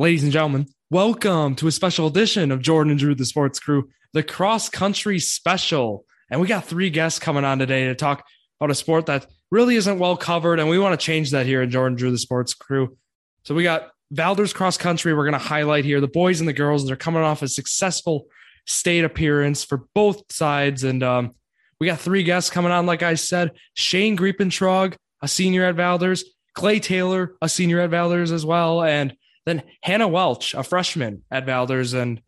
Ladies and gentlemen, welcome to a special edition of Jordan and Drew, the sports crew, the cross country special. And we got three guests coming on today to talk about a sport that really isn't well covered. And we want to change that here in Jordan Drew, the sports crew. So we got Valders cross country. We're going to highlight here the boys and the girls. They're coming off a successful state appearance for both sides. And um, we got three guests coming on, like I said Shane Griepentrog, a senior at Valders, Clay Taylor, a senior at Valders as well, and then Hannah Welch, a freshman at Valders, and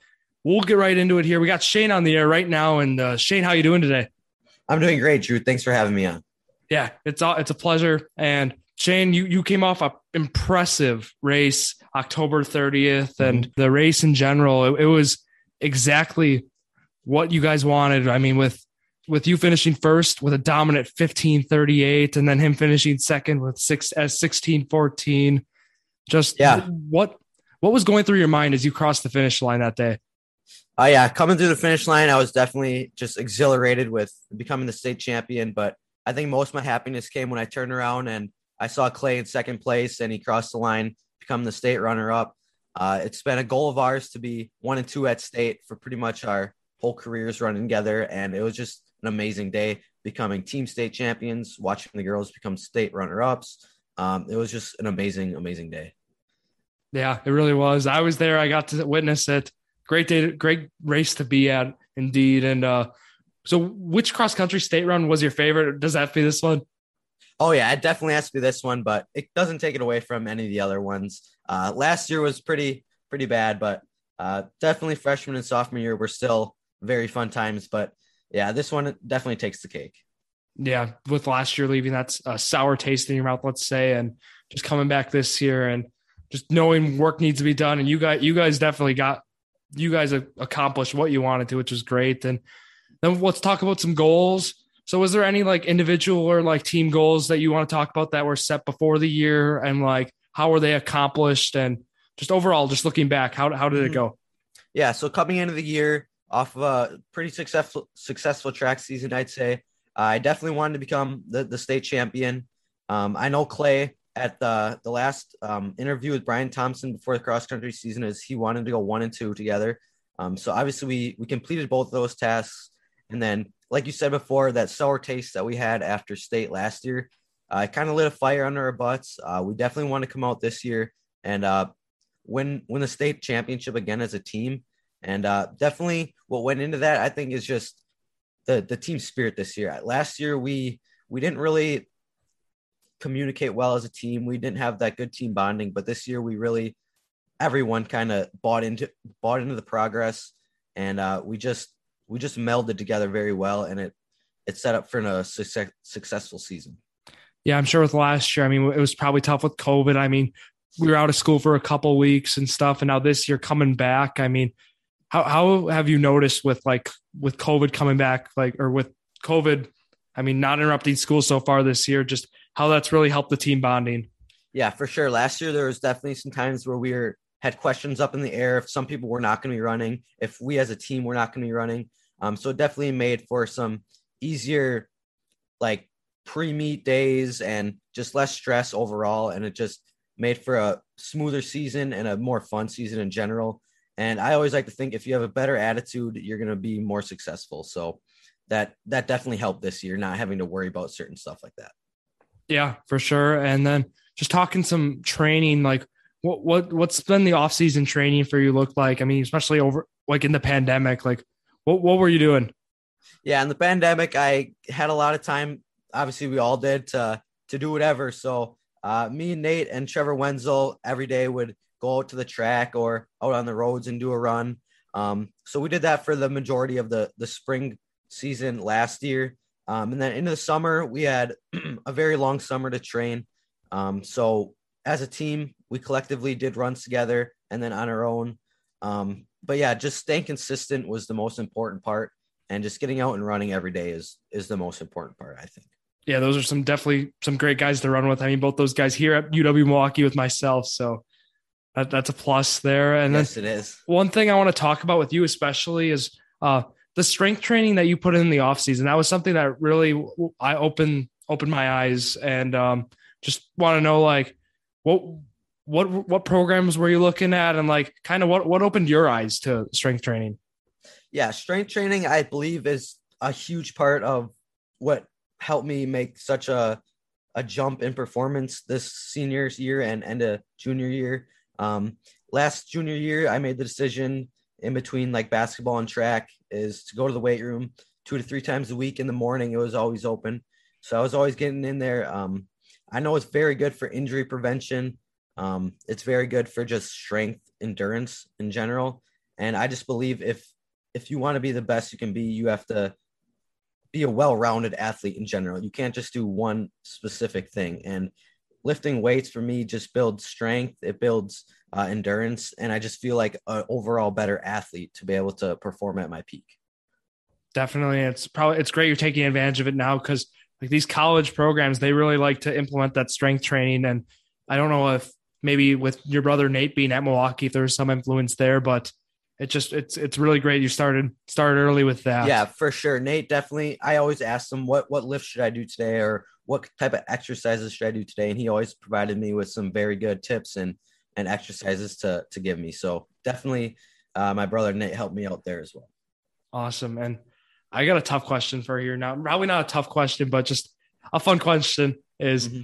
we'll get right into it here. We got Shane on the air right now, and uh, Shane, how you doing today? I'm doing great, Drew. Thanks for having me on. Yeah, it's a, it's a pleasure. And Shane, you you came off a impressive race October 30th, and mm-hmm. the race in general, it, it was exactly what you guys wanted. I mean, with with you finishing first with a dominant 1538 and then him finishing second with six as 1614 just yeah. what what was going through your mind as you crossed the finish line that day? Oh uh, yeah, coming through the finish line, I was definitely just exhilarated with becoming the state champion. But I think most of my happiness came when I turned around and I saw Clay in second place and he crossed the line, become the state runner up. Uh, it's been a goal of ours to be one and two at state for pretty much our whole careers running together, and it was just an amazing day becoming team state champions, watching the girls become state runner ups um, it was just an amazing, amazing day. Yeah, it really was. I was there. I got to witness it. Great day, great race to be at, indeed. And uh, so, which cross country state run was your favorite? Does that be this one? Oh yeah, it definitely has to be this one, but it doesn't take it away from any of the other ones. Uh, last year was pretty pretty bad, but uh, definitely freshman and sophomore year were still very fun times. But yeah, this one definitely takes the cake yeah, with last year leaving, that's a sour taste in your mouth, let's say, and just coming back this year and just knowing work needs to be done. And you guys, you guys definitely got, you guys accomplished what you wanted to, which was great. And then let's talk about some goals. So, was there any like individual or like team goals that you want to talk about that were set before the year, and like how were they accomplished, and just overall, just looking back, how how did it mm-hmm. go? Yeah, so coming into the year off of a pretty successful successful track season, I'd say I definitely wanted to become the, the state champion. Um, I know Clay at the the last um, interview with Brian Thompson before the cross country season is he wanted to go one and two together. Um, so obviously we we completed both those tasks, and then like you said before, that sour taste that we had after state last year, uh, kind of lit a fire under our butts. Uh, we definitely want to come out this year and uh, win win the state championship again as a team. And uh, definitely what went into that, I think, is just the the team spirit this year. Last year we we didn't really communicate well as a team. We didn't have that good team bonding, but this year we really everyone kind of bought into bought into the progress and uh, we just we just melded together very well and it it set up for a success, successful season. Yeah, I'm sure with last year, I mean, it was probably tough with COVID. I mean, we were out of school for a couple weeks and stuff, and now this year coming back, I mean, how how have you noticed with like with COVID coming back, like or with COVID, I mean, not interrupting school so far this year, just how that's really helped the team bonding? Yeah, for sure. Last year there was definitely some times where we were had questions up in the air if some people were not going to be running, if we as a team were not going to be running. Um, so it definitely made for some easier like pre-meet days and just less stress overall and it just made for a smoother season and a more fun season in general and I always like to think if you have a better attitude, you're going to be more successful. So that that definitely helped this year, not having to worry about certain stuff like that. Yeah, for sure. And then just talking some training, like what what what's been the off season training for you look like? I mean, especially over like in the pandemic, like what what were you doing? Yeah, in the pandemic, I had a lot of time. Obviously, we all did to to do whatever. So uh, me and Nate and Trevor Wenzel every day would go out to the track or out on the roads and do a run. Um, so we did that for the majority of the the spring season last year. Um, and then into the summer, we had a very long summer to train. Um, so as a team, we collectively did runs together and then on our own. Um, but yeah, just staying consistent was the most important part, and just getting out and running every day is is the most important part, I think. Yeah, those are some definitely some great guys to run with. I mean, both those guys here at UW Milwaukee with myself. So that, that's a plus there. And yes, it is. One thing I want to talk about with you, especially, is uh, the strength training that you put in the off season. That was something that really I opened opened my eyes and um, just want to know like what what what programs were you looking at, and like kind of what what opened your eyes to strength training? Yeah, strength training, I believe, is a huge part of what helped me make such a a jump in performance this senior's year and end a junior year. Um, last junior year, I made the decision in between like basketball and track is to go to the weight room two to three times a week in the morning. It was always open. So I was always getting in there. Um, I know it's very good for injury prevention. Um, it's very good for just strength, endurance in general. And I just believe if if you want to be the best you can be, you have to be a well-rounded athlete in general. You can't just do one specific thing. And lifting weights for me just builds strength. It builds uh, endurance, and I just feel like an overall better athlete to be able to perform at my peak. Definitely, it's probably it's great you're taking advantage of it now because like these college programs, they really like to implement that strength training. And I don't know if maybe with your brother Nate being at Milwaukee, there's some influence there, but it just it's it's really great you started started early with that. Yeah, for sure. Nate definitely. I always ask him what what lift should I do today or what type of exercises should I do today, and he always provided me with some very good tips and and exercises to to give me. So definitely, uh, my brother Nate helped me out there as well. Awesome, and I got a tough question for you now. Probably not a tough question, but just a fun question is mm-hmm.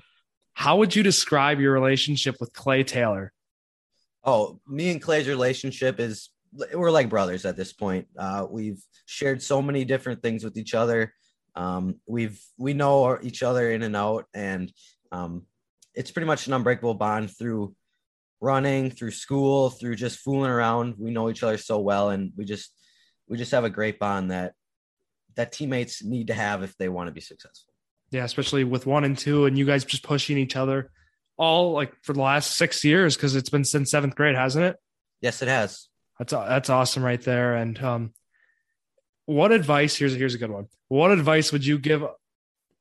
how would you describe your relationship with Clay Taylor? Oh, me and Clay's relationship is we're like brothers at this point. Uh, we've shared so many different things with each other. Um, we've we know each other in and out, and um, it's pretty much an unbreakable bond through running, through school, through just fooling around. We know each other so well, and we just we just have a great bond that that teammates need to have if they want to be successful. Yeah, especially with one and two, and you guys just pushing each other all like for the last six years because it's been since seventh grade, hasn't it? Yes, it has. That's that's awesome right there. And um, what advice? Here's here's a good one. What advice would you give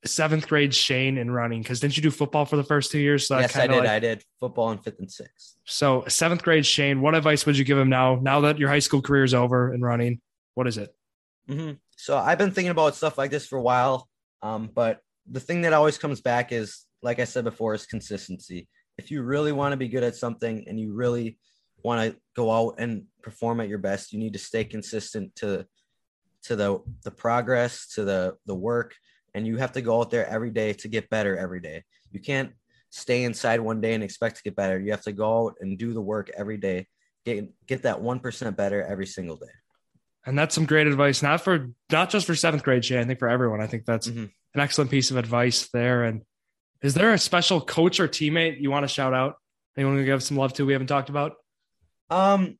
seventh grade Shane in running? Because didn't you do football for the first two years? So yes, I did. Like, I did football in fifth and sixth. So seventh grade Shane, what advice would you give him now? Now that your high school career is over in running, what is it? Mm-hmm. So I've been thinking about stuff like this for a while. Um, but the thing that always comes back is, like I said before, is consistency. If you really want to be good at something and you really want to go out and perform at your best, you need to stay consistent to to the the progress, to the the work, and you have to go out there every day to get better every day. You can't stay inside one day and expect to get better. You have to go out and do the work every day. Get get that 1% better every single day. And that's some great advice, not for not just for seventh grade, Jay. I think for everyone. I think that's mm-hmm. an excellent piece of advice there. And is there a special coach or teammate you want to shout out? Anyone to give some love to? We haven't talked about. Um,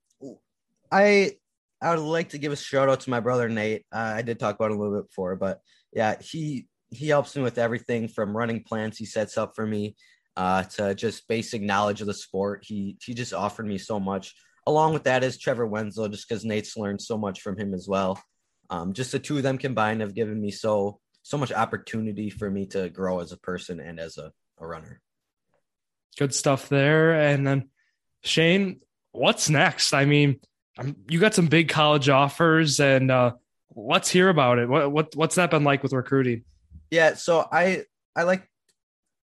I I would like to give a shout out to my brother Nate. Uh, I did talk about it a little bit before, but yeah, he he helps me with everything from running plans he sets up for me uh, to just basic knowledge of the sport. He he just offered me so much along with that is Trevor Wenzel, just because Nate's learned so much from him as well. Um, just the two of them combined have given me so so much opportunity for me to grow as a person and as a, a runner. Good stuff there. And then Shane, what's next? I mean, I'm, you got some big college offers, and uh, let's hear about it. What, what what's that been like with recruiting? Yeah, so I I like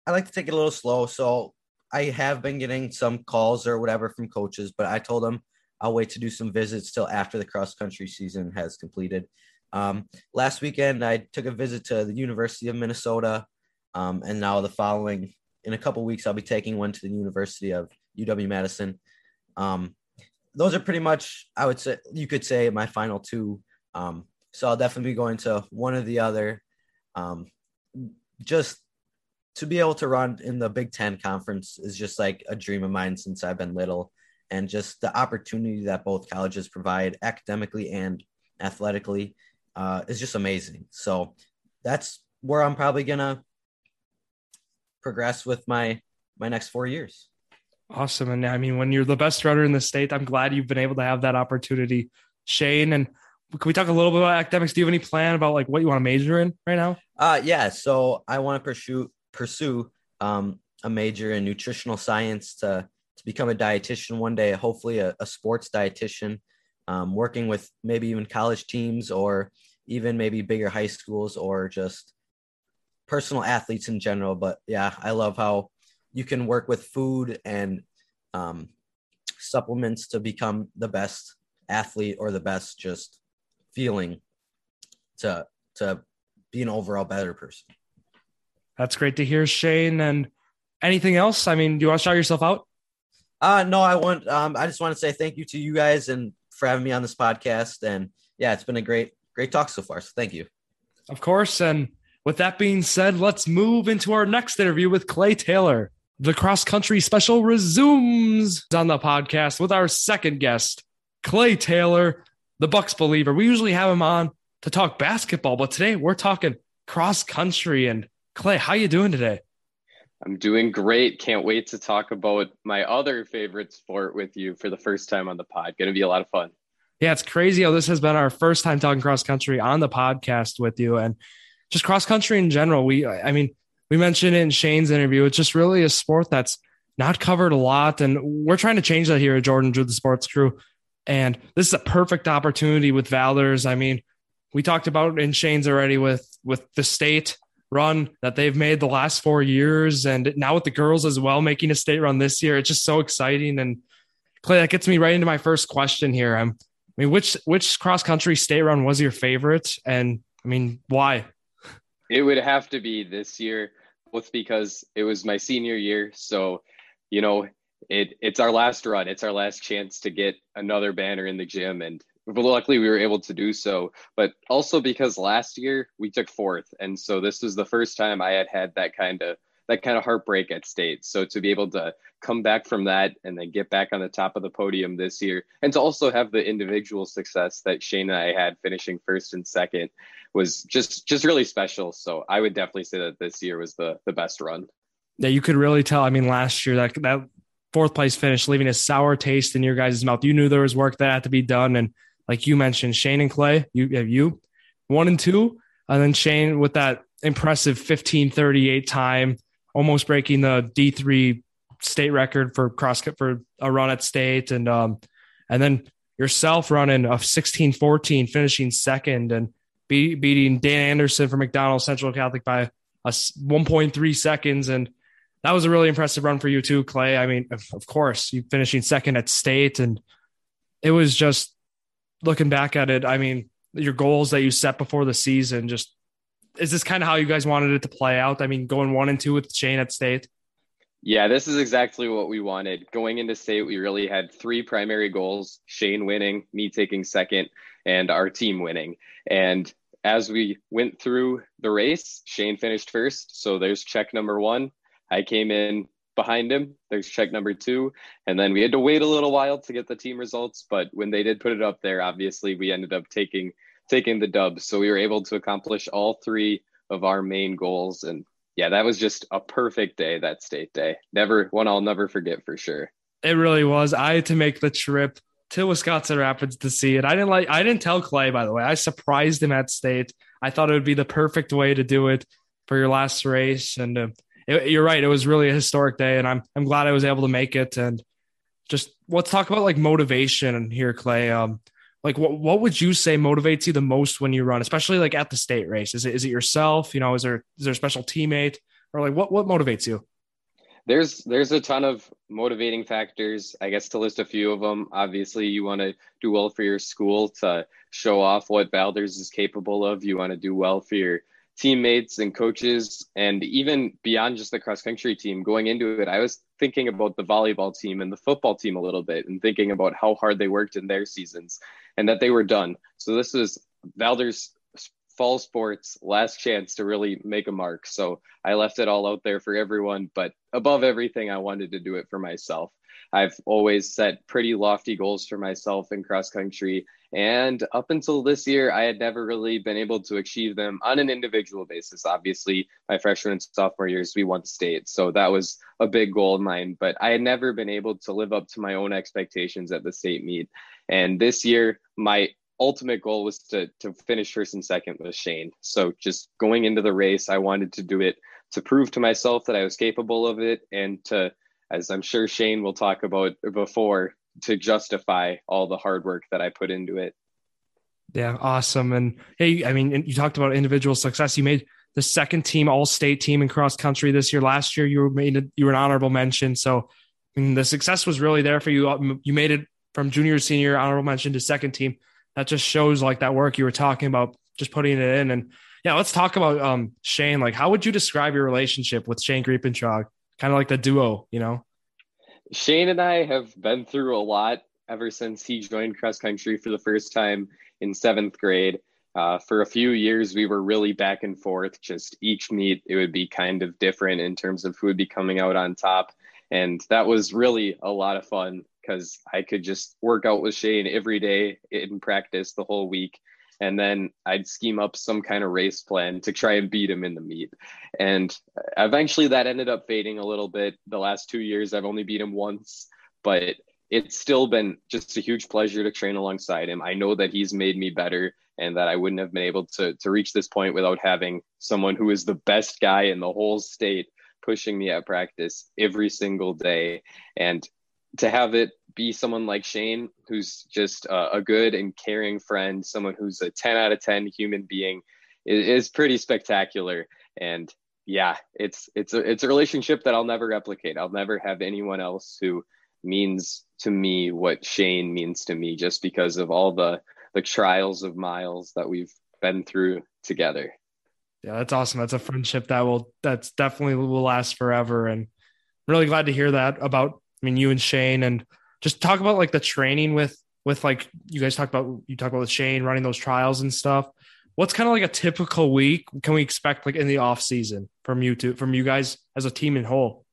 I like to take it a little slow. So I have been getting some calls or whatever from coaches, but I told them I'll wait to do some visits till after the cross country season has completed. Um, last weekend, I took a visit to the University of Minnesota, um, and now the following in a couple weeks, I'll be taking one to the University of UW Madison. Um, those are pretty much, I would say, you could say my final two. Um, so I'll definitely be going to one or the other. Um, just to be able to run in the Big Ten conference is just like a dream of mine since I've been little. And just the opportunity that both colleges provide academically and athletically uh, is just amazing. So that's where I'm probably gonna progress with my my next four years. Awesome. And I mean, when you're the best runner in the state, I'm glad you've been able to have that opportunity, Shane. And can we talk a little bit about academics? Do you have any plan about like what you want to major in right now? Uh yeah. So I want to pursue pursue um, a major in nutritional science to to become a dietitian one day, hopefully a, a sports dietitian, um, working with maybe even college teams or even maybe bigger high schools or just personal athletes in general. But yeah, I love how you can work with food and um, supplements to become the best athlete or the best just feeling to to be an overall better person. That's great to hear, Shane. And anything else? I mean, do you want to shout yourself out? Uh no, I want um I just want to say thank you to you guys and for having me on this podcast. And yeah, it's been a great, great talk so far. So thank you. Of course. And with that being said, let's move into our next interview with Clay Taylor. The cross country special resumes on the podcast with our second guest, Clay Taylor, the Bucks believer. We usually have him on to talk basketball, but today we're talking cross country. And Clay, how you doing today? I'm doing great. Can't wait to talk about my other favorite sport with you for the first time on the pod. Going to be a lot of fun. Yeah, it's crazy how this has been our first time talking cross country on the podcast with you and just cross country in general. We, I mean, we mentioned in Shane's interview, it's just really a sport that's not covered a lot. And we're trying to change that here at Jordan Drew, the sports crew. And this is a perfect opportunity with Valders. I mean, we talked about in Shane's already with with the state run that they've made the last four years, and now with the girls as well making a state run this year. It's just so exciting. And Clay, that gets me right into my first question here. I'm, I mean, which which cross country state run was your favorite, and I mean, why? It would have to be this year, both because it was my senior year. So, you know, it it's our last run. It's our last chance to get another banner in the gym, and luckily we were able to do so. But also because last year we took fourth and so this was the first time i had had that kind of that kind of heartbreak at state. So to be able to come back from that and then get back on the top of the podium this year and to also have the individual success that shane and i had finishing first and second was just just really special. So i would definitely say that this year was the the best run. Yeah you could really tell. I mean last year that that fourth place finish leaving a sour taste in your guys' mouth you knew there was work that had to be done and like you mentioned, Shane and Clay, you have you one and two, and then Shane with that impressive 1538 time, almost breaking the D3 state record for cross for a run at state. And, um, and then yourself running a 1614, finishing second and be, beating Dan Anderson from McDonell Central Catholic by a 1.3 seconds. And that was a really impressive run for you too, Clay. I mean, of, of course, you finishing second at state and it was just looking back at it, I mean, your goals that you set before the season, just is this kind of how you guys wanted it to play out? I mean, going one and two with Shane at state. Yeah, this is exactly what we wanted. Going into state, we really had three primary goals Shane winning, me taking second, and our team winning. And as we went through the race, Shane finished first. So there's check number one. I came in behind him. There's check number two. And then we had to wait a little while to get the team results. But when they did put it up there, obviously we ended up taking taking the dub. So we were able to accomplish all three of our main goals. And yeah, that was just a perfect day, that state day. Never one I'll never forget for sure. It really was. I had to make the trip to Wisconsin Rapids to see it. I didn't like I didn't tell Clay, by the way. I surprised him at state. I thought it would be the perfect way to do it for your last race. And uh, it, you're right. It was really a historic day, and I'm I'm glad I was able to make it. And just let's talk about like motivation here, Clay. Um, like what what would you say motivates you the most when you run, especially like at the state race? Is it is it yourself? You know, is there is there a special teammate or like what what motivates you? There's there's a ton of motivating factors. I guess to list a few of them. Obviously, you want to do well for your school to show off what Valders is capable of. You want to do well for your teammates and coaches and even beyond just the cross country team going into it i was thinking about the volleyball team and the football team a little bit and thinking about how hard they worked in their seasons and that they were done. So this was Valders fall sports last chance to really make a mark. So i left it all out there for everyone but above everything i wanted to do it for myself. I've always set pretty lofty goals for myself in cross country and up until this year, I had never really been able to achieve them on an individual basis. Obviously, my freshman and sophomore years, we won state. So that was a big goal of mine. But I had never been able to live up to my own expectations at the state meet. And this year, my ultimate goal was to, to finish first and second with Shane. So just going into the race, I wanted to do it to prove to myself that I was capable of it and to, as I'm sure Shane will talk about before, to justify all the hard work that I put into it. Yeah, awesome. And hey, I mean, you talked about individual success. You made the second team all state team in cross country this year. Last year, you were made you were an honorable mention. So I mean, the success was really there for you. You made it from junior senior, honorable mention to second team. That just shows like that work you were talking about, just putting it in. And yeah, let's talk about um, Shane. Like, how would you describe your relationship with Shane Griepentrog? Kind of like the duo, you know? Shane and I have been through a lot ever since he joined cross country for the first time in seventh grade. Uh, for a few years, we were really back and forth. Just each meet, it would be kind of different in terms of who would be coming out on top. And that was really a lot of fun because I could just work out with Shane every day in practice the whole week. And then I'd scheme up some kind of race plan to try and beat him in the meet. And eventually that ended up fading a little bit. The last two years, I've only beat him once, but it's still been just a huge pleasure to train alongside him. I know that he's made me better and that I wouldn't have been able to, to reach this point without having someone who is the best guy in the whole state pushing me at practice every single day. And to have it be someone like Shane, who's just a, a good and caring friend, someone who's a 10 out of 10 human being, is, is pretty spectacular. And yeah, it's it's a it's a relationship that I'll never replicate. I'll never have anyone else who means to me what Shane means to me just because of all the the trials of miles that we've been through together. Yeah, that's awesome. That's a friendship that will that's definitely will last forever and I'm really glad to hear that about I mean you and Shane and just talk about like the training with with like you guys talked about you talk about with Shane running those trials and stuff. What's kind of like a typical week can we expect like in the off season from you two from you guys as a team in whole?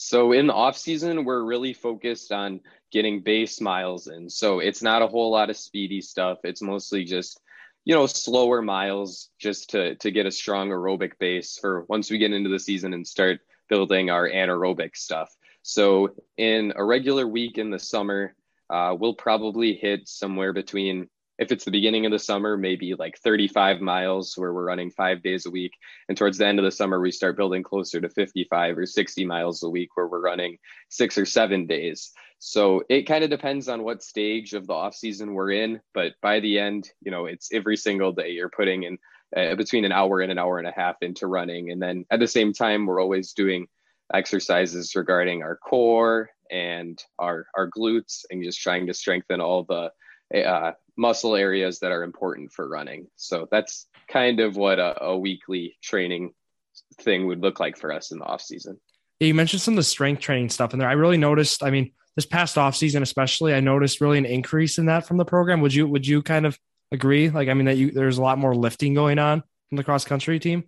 So in the off season, we're really focused on getting base miles in. So it's not a whole lot of speedy stuff. It's mostly just, you know, slower miles just to to get a strong aerobic base for once we get into the season and start building our anaerobic stuff. So in a regular week in the summer, uh, we'll probably hit somewhere between if it's the beginning of the summer, maybe like 35 miles where we're running five days a week. And towards the end of the summer, we start building closer to 55 or 60 miles a week where we're running six or seven days. So it kind of depends on what stage of the off season we're in. But by the end, you know, it's every single day you're putting in uh, between an hour and an hour and a half into running. And then at the same time, we're always doing exercises regarding our core and our, our glutes and just trying to strengthen all the uh, muscle areas that are important for running. So that's kind of what a, a weekly training thing would look like for us in the off season. You mentioned some of the strength training stuff in there. I really noticed. I mean, this past off season, especially, I noticed really an increase in that from the program. Would you would you kind of agree? Like, I mean, that you there's a lot more lifting going on from the cross country team.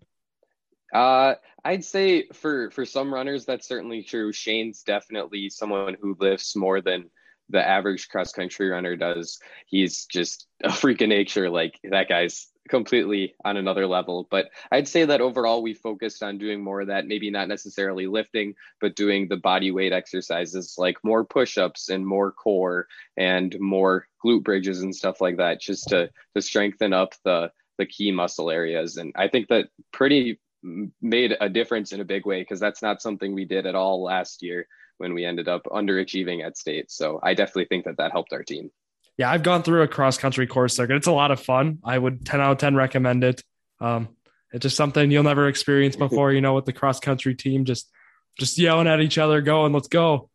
Uh, I'd say for for some runners, that's certainly true. Shane's definitely someone who lifts more than the average cross country runner does. He's just a freak of nature. Like that guy's completely on another level. But I'd say that overall we focused on doing more of that, maybe not necessarily lifting, but doing the body weight exercises like more push-ups and more core and more glute bridges and stuff like that, just to to strengthen up the the key muscle areas. And I think that pretty made a difference in a big way because that's not something we did at all last year when we ended up underachieving at state. So I definitely think that that helped our team. Yeah, I've gone through a cross country course circuit. It's a lot of fun. I would 10 out of 10 recommend it. Um, it's just something you'll never experience before, you know, with the cross country team, just, just yelling at each other, going, let's go.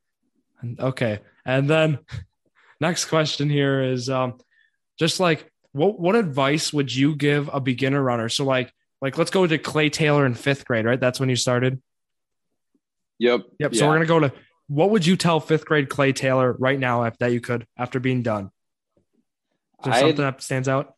And, okay. And then next question here is, um, just like, what, what advice would you give a beginner runner? So like, like, let's go to Clay Taylor in fifth grade, right? That's when you started. Yep. Yep. So yeah. we're gonna go to what would you tell fifth grade Clay Taylor right now if that you could after being done? Is there I'd, something that stands out?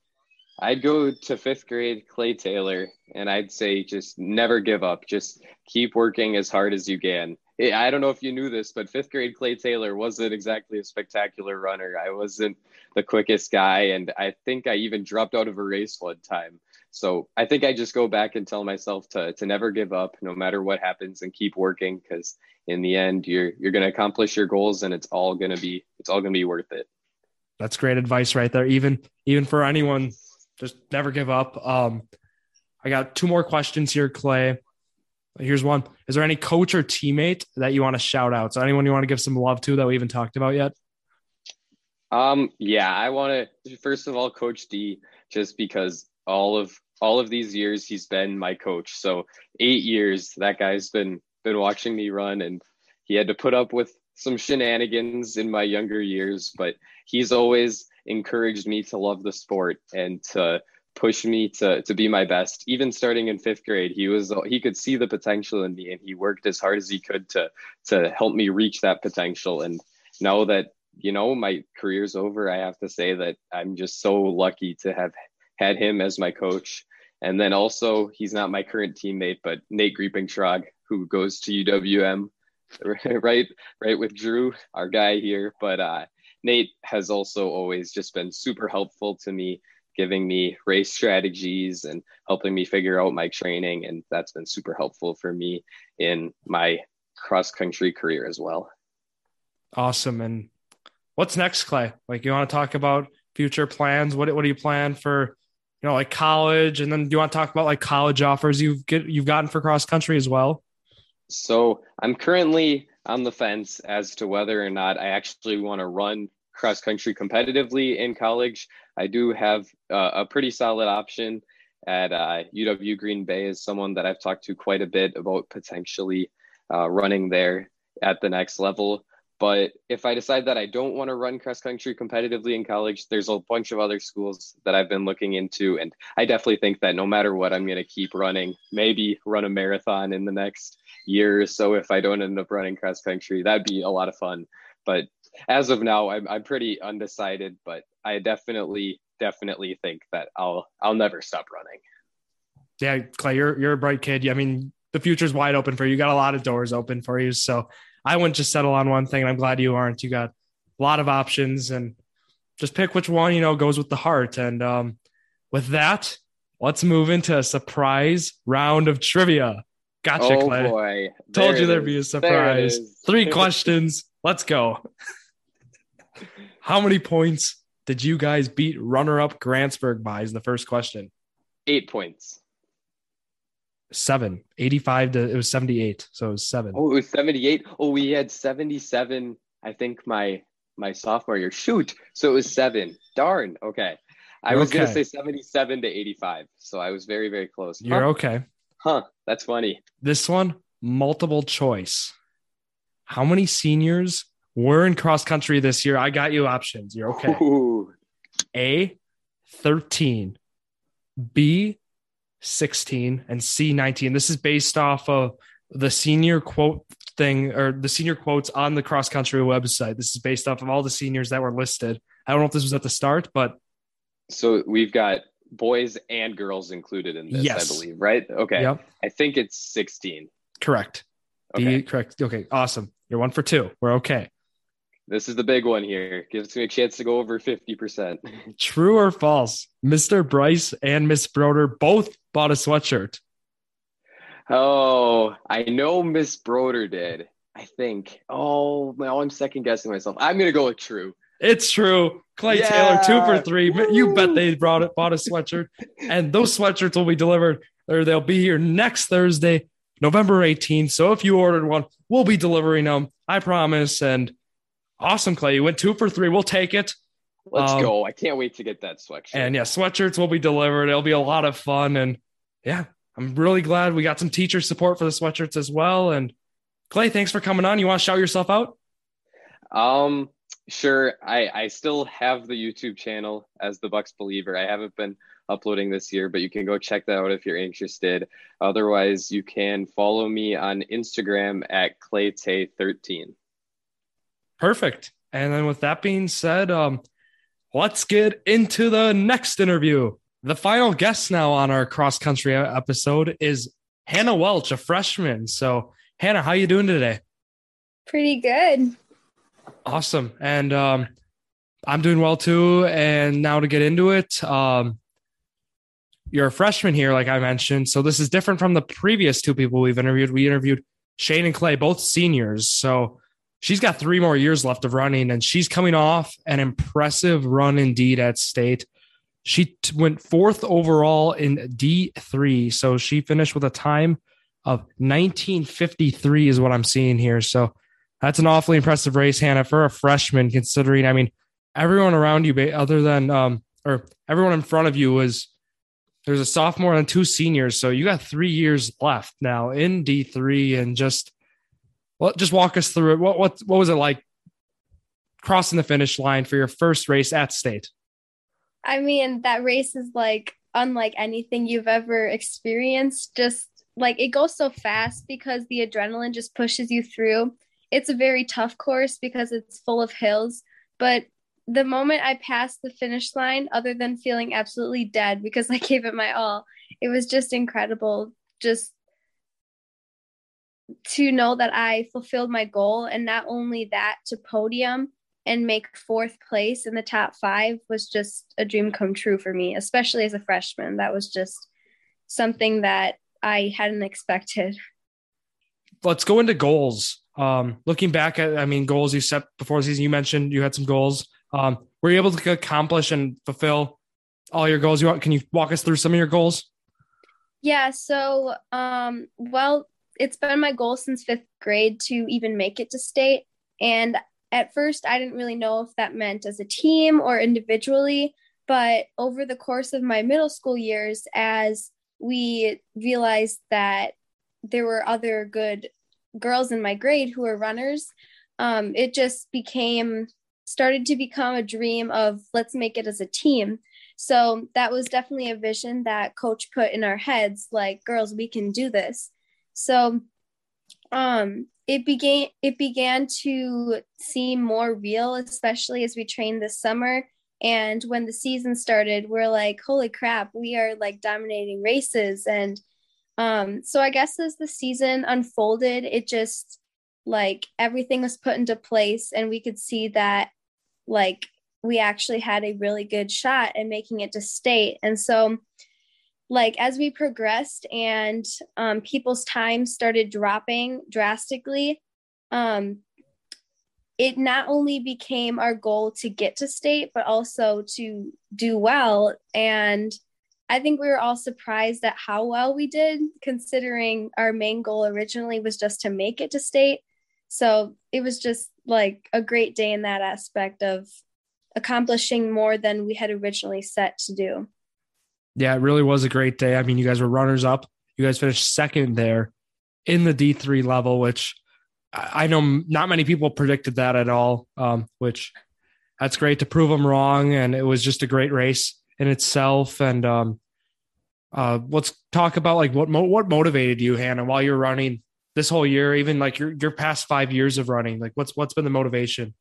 I'd go to fifth grade Clay Taylor and I'd say just never give up. Just keep working as hard as you can. I don't know if you knew this, but fifth grade Clay Taylor wasn't exactly a spectacular runner. I wasn't the quickest guy, and I think I even dropped out of a race one time. So I think I just go back and tell myself to to never give up, no matter what happens, and keep working because in the end, you're you're going to accomplish your goals, and it's all going to be it's all going to be worth it. That's great advice right there. Even even for anyone, just never give up. Um, I got two more questions here, Clay. Here's one. Is there any coach or teammate that you want to shout out? So anyone you want to give some love to that we haven't talked about yet? Um, yeah, I want to first of all, Coach D, just because all of all of these years he's been my coach. So eight years that guy's been been watching me run, and he had to put up with some shenanigans in my younger years, but he's always encouraged me to love the sport and to push me to to be my best. Even starting in fifth grade, he was he could see the potential in me, and he worked as hard as he could to to help me reach that potential. And now that you know my career's over, I have to say that I'm just so lucky to have had him as my coach. And then also, he's not my current teammate, but Nate Grieping who goes to UWM, right, right with Drew, our guy here. But uh, Nate has also always just been super helpful to me giving me race strategies and helping me figure out my training. And that's been super helpful for me in my cross country career as well. Awesome. And what's next, Clay? Like, you want to talk about future plans? What, what do you plan for, you know, like college? And then do you want to talk about like college offers you've get, you've gotten for cross country as well? So I'm currently on the fence as to whether or not I actually want to run cross country competitively in college. I do have uh, a pretty solid option at uh, UW Green Bay is someone that I've talked to quite a bit about potentially uh, running there at the next level. But if I decide that I don't want to run cross country competitively in college, there's a bunch of other schools that I've been looking into. And I definitely think that no matter what, I'm going to keep running, maybe run a marathon in the next year or so if I don't end up running cross country. That'd be a lot of fun. But as of now, I'm, I'm pretty undecided, but I definitely, definitely think that I'll, I'll never stop running. Yeah, Clay, you're, you're a bright kid. I mean, the future's wide open for you. You got a lot of doors open for you. So I wouldn't just settle on one thing. And I'm glad you aren't. You got a lot of options and just pick which one, you know, goes with the heart. And um, with that, let's move into a surprise round of trivia. Gotcha, oh, Clay. Boy. Told you there'd be a surprise. Three questions. Let's go. How many points did you guys beat runner up Grantsburg by? Is the first question. Eight points. Seven. 85 to it was 78. So it was seven. Oh, it was 78. Oh, we had 77, I think my my sophomore year. Shoot. So it was seven. Darn. Okay. I was okay. gonna say 77 to 85. So I was very, very close. You're huh? okay. Huh. That's funny. This one, multiple choice. How many seniors were in cross country this year? I got you options. You're okay. Ooh. A 13, B 16, and C 19. This is based off of the senior quote thing or the senior quotes on the cross country website. This is based off of all the seniors that were listed. I don't know if this was at the start, but so we've got boys and girls included in this, yes. I believe, right? Okay. Yep. I think it's 16. Correct. Okay. correct. Okay. Awesome. You're one for two. We're okay. This is the big one here. Gives me a chance to go over 50%. True or false? Mr. Bryce and Miss Broder both bought a sweatshirt. Oh, I know Miss Broder did. I think. Oh, now oh, I'm second guessing myself. I'm gonna go with true. It's true. Clay yeah. Taylor, two for three. Woo. You bet they brought it, bought a sweatshirt, and those sweatshirts will be delivered or they'll be here next Thursday, November 18th. So if you ordered one, we'll be delivering them. I promise. And awesome, Clay. You went two for three. We'll take it. Let's um, go. I can't wait to get that sweatshirt. And yeah, sweatshirts will be delivered. It'll be a lot of fun. And yeah, I'm really glad we got some teacher support for the sweatshirts as well. And Clay, thanks for coming on. You want to shout yourself out? Um, sure. I I still have the YouTube channel as the Bucks Believer. I haven't been uploading this year, but you can go check that out if you're interested. Otherwise, you can follow me on Instagram at claytay13. Perfect. And then with that being said, um, let's get into the next interview. The final guest now on our cross country episode is Hannah Welch, a freshman. So, Hannah, how you doing today? Pretty good. Awesome. And um, I'm doing well too. And now to get into it, um, you're a freshman here, like I mentioned. So this is different from the previous two people we've interviewed. We interviewed Shane and Clay, both seniors. So she's got three more years left of running, and she's coming off an impressive run indeed at state. She t- went fourth overall in D3. So she finished with a time of 1953, is what I'm seeing here. So that's an awfully impressive race, Hannah, for a freshman, considering, I mean, everyone around you, other than, um, or everyone in front of you was, there's a sophomore and two seniors. So you got three years left now in D3 and just well, just walk us through it. What what what was it like crossing the finish line for your first race at state? I mean, that race is like unlike anything you've ever experienced. Just like it goes so fast because the adrenaline just pushes you through. It's a very tough course because it's full of hills, but the moment I passed the finish line, other than feeling absolutely dead because I gave it my all, it was just incredible. Just to know that I fulfilled my goal and not only that to podium and make fourth place in the top five was just a dream come true for me, especially as a freshman. That was just something that I hadn't expected. Let's go into goals. Um, looking back at, I mean, goals you set before the season, you mentioned you had some goals. Um, were you able to accomplish and fulfill all your goals you want? Can you walk us through some of your goals? Yeah. So, um, well, it's been my goal since fifth grade to even make it to state. And at first, I didn't really know if that meant as a team or individually. But over the course of my middle school years, as we realized that there were other good girls in my grade who were runners, um, it just became started to become a dream of let's make it as a team. So that was definitely a vision that coach put in our heads like girls we can do this. So um it began it began to seem more real especially as we trained this summer. And when the season started we're like holy crap we are like dominating races. And um so i guess as the season unfolded it just like everything was put into place and we could see that like we actually had a really good shot at making it to state. And so like as we progressed and um, people's time started dropping drastically um, it not only became our goal to get to state but also to do well. And i think we were all surprised at how well we did considering our main goal originally was just to make it to state. So it was just like a great day in that aspect of accomplishing more than we had originally set to do yeah, it really was a great day. I mean, you guys were runners up. You guys finished second there in the D3 level, which I know not many people predicted that at all, um, which that's great to prove them wrong. And it was just a great race in itself. And um, uh, let's talk about like what what motivated you, Hannah, while you're running this whole year, even like your your past five years of running. Like, what's what's been the motivation?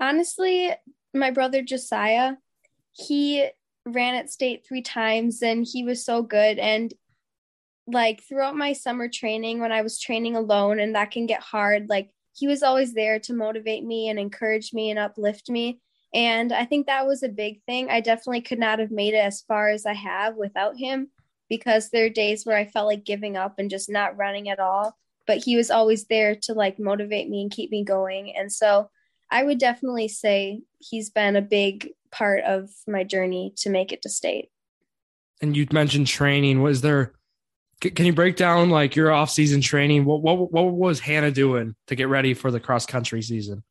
Honestly, my brother Josiah, he ran at state three times and he was so good. And like throughout my summer training when i was training alone and that can get hard like he was always there to motivate me and encourage me and uplift me. And i think that was a big thing. I definitely could not have made it as far as i have without him because there are days where i felt like giving up and just not running at all. But he was always there to like motivate me and keep me going. And so i would definitely say he's been a big part of my journey to make it to state. And you mentioned training. Was there? Can you break down like your off-season training? What what what was Hannah doing to get ready for the cross country season?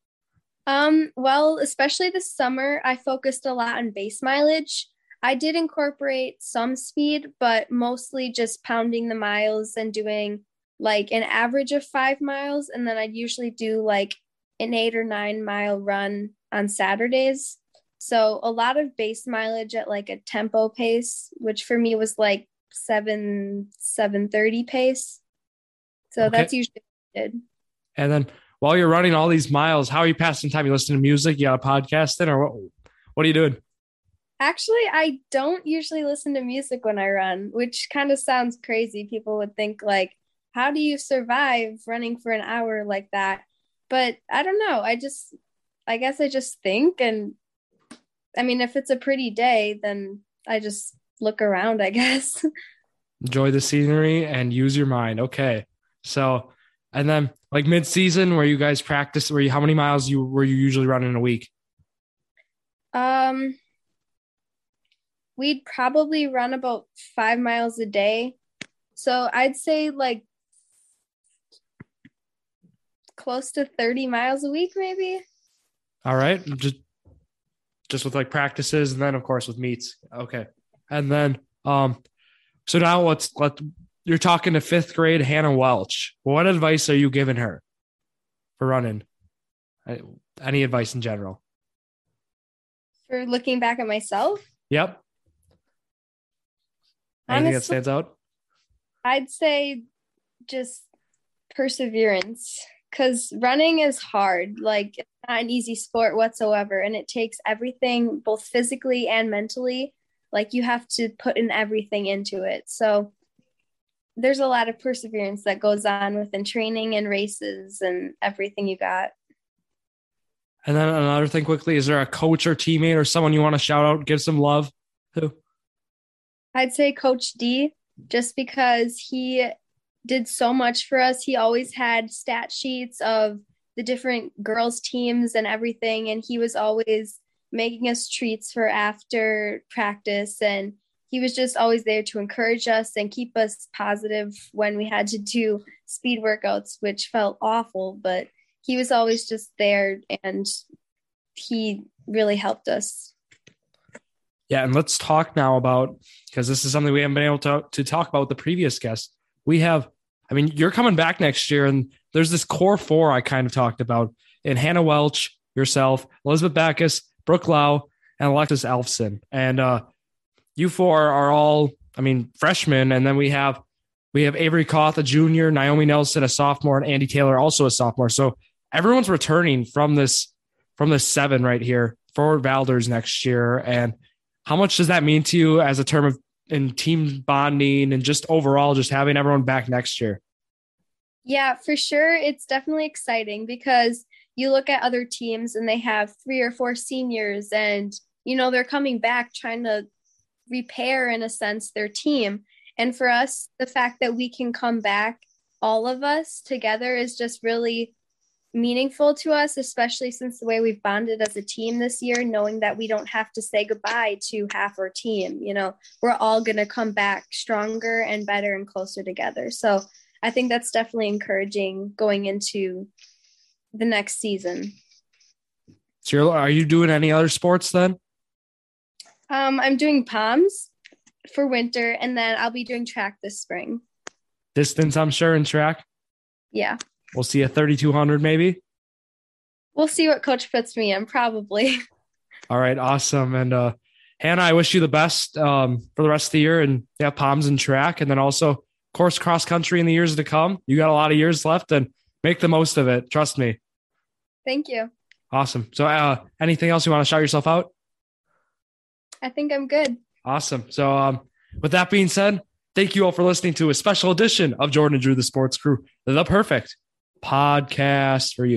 Um, well, especially this summer, I focused a lot on base mileage. I did incorporate some speed, but mostly just pounding the miles and doing like an average of five miles. And then I'd usually do like an eight or nine mile run on Saturdays. So a lot of base mileage at like a tempo pace, which for me was like seven seven thirty pace. So okay. that's usually good. And then while you're running all these miles, how are you passing time? You listen to music? You got a podcast in, or what? What are you doing? Actually, I don't usually listen to music when I run, which kind of sounds crazy. People would think like, how do you survive running for an hour like that? But I don't know. I just, I guess I just think and I mean, if it's a pretty day, then I just look around, I guess. Enjoy the scenery and use your mind. Okay. So, and then like mid season where you guys practice, where you, how many miles you were you usually running a week? Um, we'd probably run about five miles a day. So I'd say like close to 30 miles a week, maybe. All right. Just just with like practices and then of course with meets. Okay. And then um so now let's let you're talking to fifth grade Hannah Welch. What advice are you giving her for running? Any advice in general? For looking back at myself? Yep. Anything Honestly- that stands out? I'd say just perseverance because running is hard. Like, it's not an easy sport whatsoever. And it takes everything, both physically and mentally. Like, you have to put in everything into it. So, there's a lot of perseverance that goes on within training and races and everything you got. And then another thing quickly, is there a coach or teammate or someone you want to shout out, give some love to? I'd say Coach D, just because he did so much for us. He always had stat sheets of the different girls' teams and everything. And he was always making us treats for after practice. And he was just always there to encourage us and keep us positive when we had to do speed workouts, which felt awful. But he was always just there and he really helped us. Yeah, and let's talk now about because this is something we haven't been able to to talk about with the previous guest. We have, I mean, you're coming back next year, and there's this core four I kind of talked about in Hannah Welch, yourself, Elizabeth Backus, Brooke Lau, and Alexis Elfson, and uh, you four are all, I mean, freshmen, and then we have we have Avery Koth, a junior, Naomi Nelson, a sophomore, and Andy Taylor, also a sophomore. So everyone's returning from this from this seven right here for Valders next year, and how much does that mean to you as a term of in team bonding and just overall just having everyone back next year? Yeah, for sure. It's definitely exciting because you look at other teams and they have three or four seniors, and you know, they're coming back trying to repair, in a sense, their team. And for us, the fact that we can come back, all of us together, is just really meaningful to us, especially since the way we've bonded as a team this year, knowing that we don't have to say goodbye to half our team. You know, we're all going to come back stronger and better and closer together. So I think that's definitely encouraging going into the next season. So, are you doing any other sports then? Um, I'm doing poms for winter, and then I'll be doing track this spring. Distance, I'm sure, in track. Yeah, We'll see a 3200 maybe. we'll see what coach puts me in, probably. All right, awesome. And uh, Hannah, I wish you the best um, for the rest of the year and yeah, poms and track, and then also, of course, cross country in the years to come. You got a lot of years left, and make the most of it. Trust me. Thank you. Awesome. So, uh, anything else you want to shout yourself out? I think I'm good. Awesome. So, um, with that being said, thank you all for listening to a special edition of Jordan and Drew, the Sports Crew, the perfect podcast for you.